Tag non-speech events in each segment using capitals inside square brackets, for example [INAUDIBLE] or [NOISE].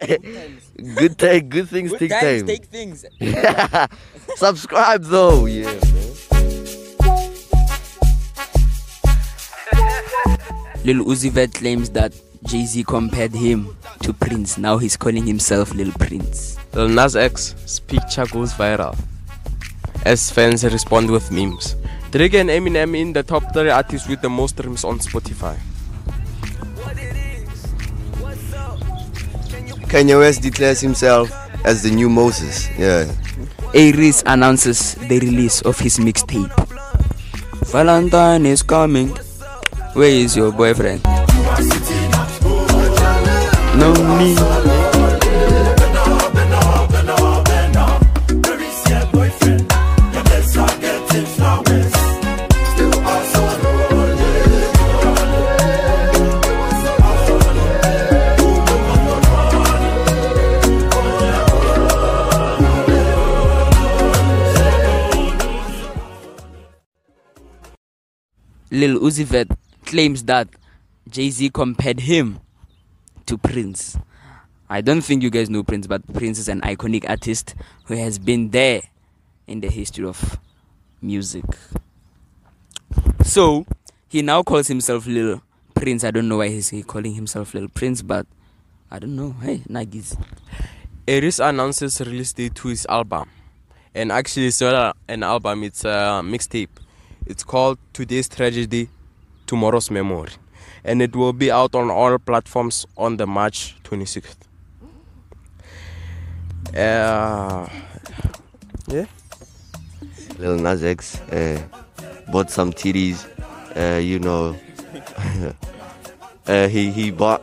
good time, good things Good take times time. take things. [LAUGHS] Subscribe though, yeah. Lil Uzi Vert claims that Jay Z compared him to Prince. Now he's calling himself Lil Prince. Lil Nas X's picture goes viral as fans respond with memes. Drake and Eminem in the top 3 artists with the most streams on Spotify. Kanye West declares himself as the new Moses. Yeah. Aries announces the release of his mixtape. Valentine is coming. Where is your boyfriend? No me. Lil Uzi Vert claims that Jay Z compared him to Prince. I don't think you guys know Prince, but Prince is an iconic artist who has been there in the history of music. So he now calls himself Lil Prince. I don't know why he's calling himself Lil Prince, but I don't know. Hey, Nagis. Aries announces release date to his album. And actually it's not an album, it's a mixtape. It's called Today's Tragedy, Tomorrow's Memory. And it will be out on all platforms on the March 26th. Uh, yeah. Lil Nas X uh, bought some titties. Uh, you know, [LAUGHS] uh, he he bought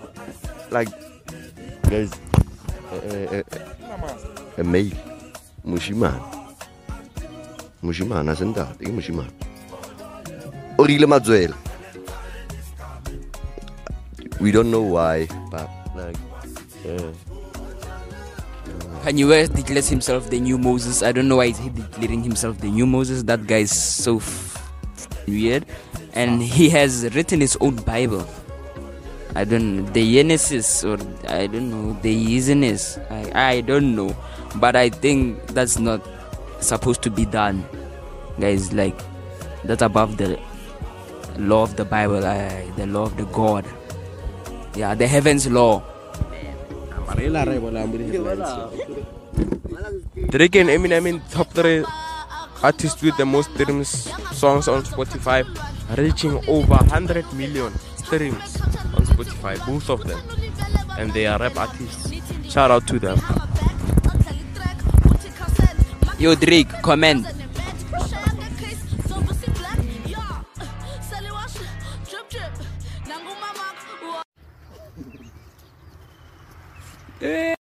like there's a male moshimane moshimane a se ntate ke moshimane o rile matswela we don't know why but like uh, Kanye West declares himself the new Moses. I don't know why he's declaring himself the new Moses. That guy is so f- weird. And he has written his own Bible. I don't know, the Genesis or I don't know, the Isness. I, I don't know. But I think that's not supposed to be done. Guys, like, that's above the law of the Bible, eh? I, the law of the God. Yeah, the heavens law. Drake and Eminem in top 3 artists with the most streams songs on Spotify, reaching over 100 million streams on Spotify, both of them. And they are rap artists. Shout out to them. Yo, Drake, comment. Yeah.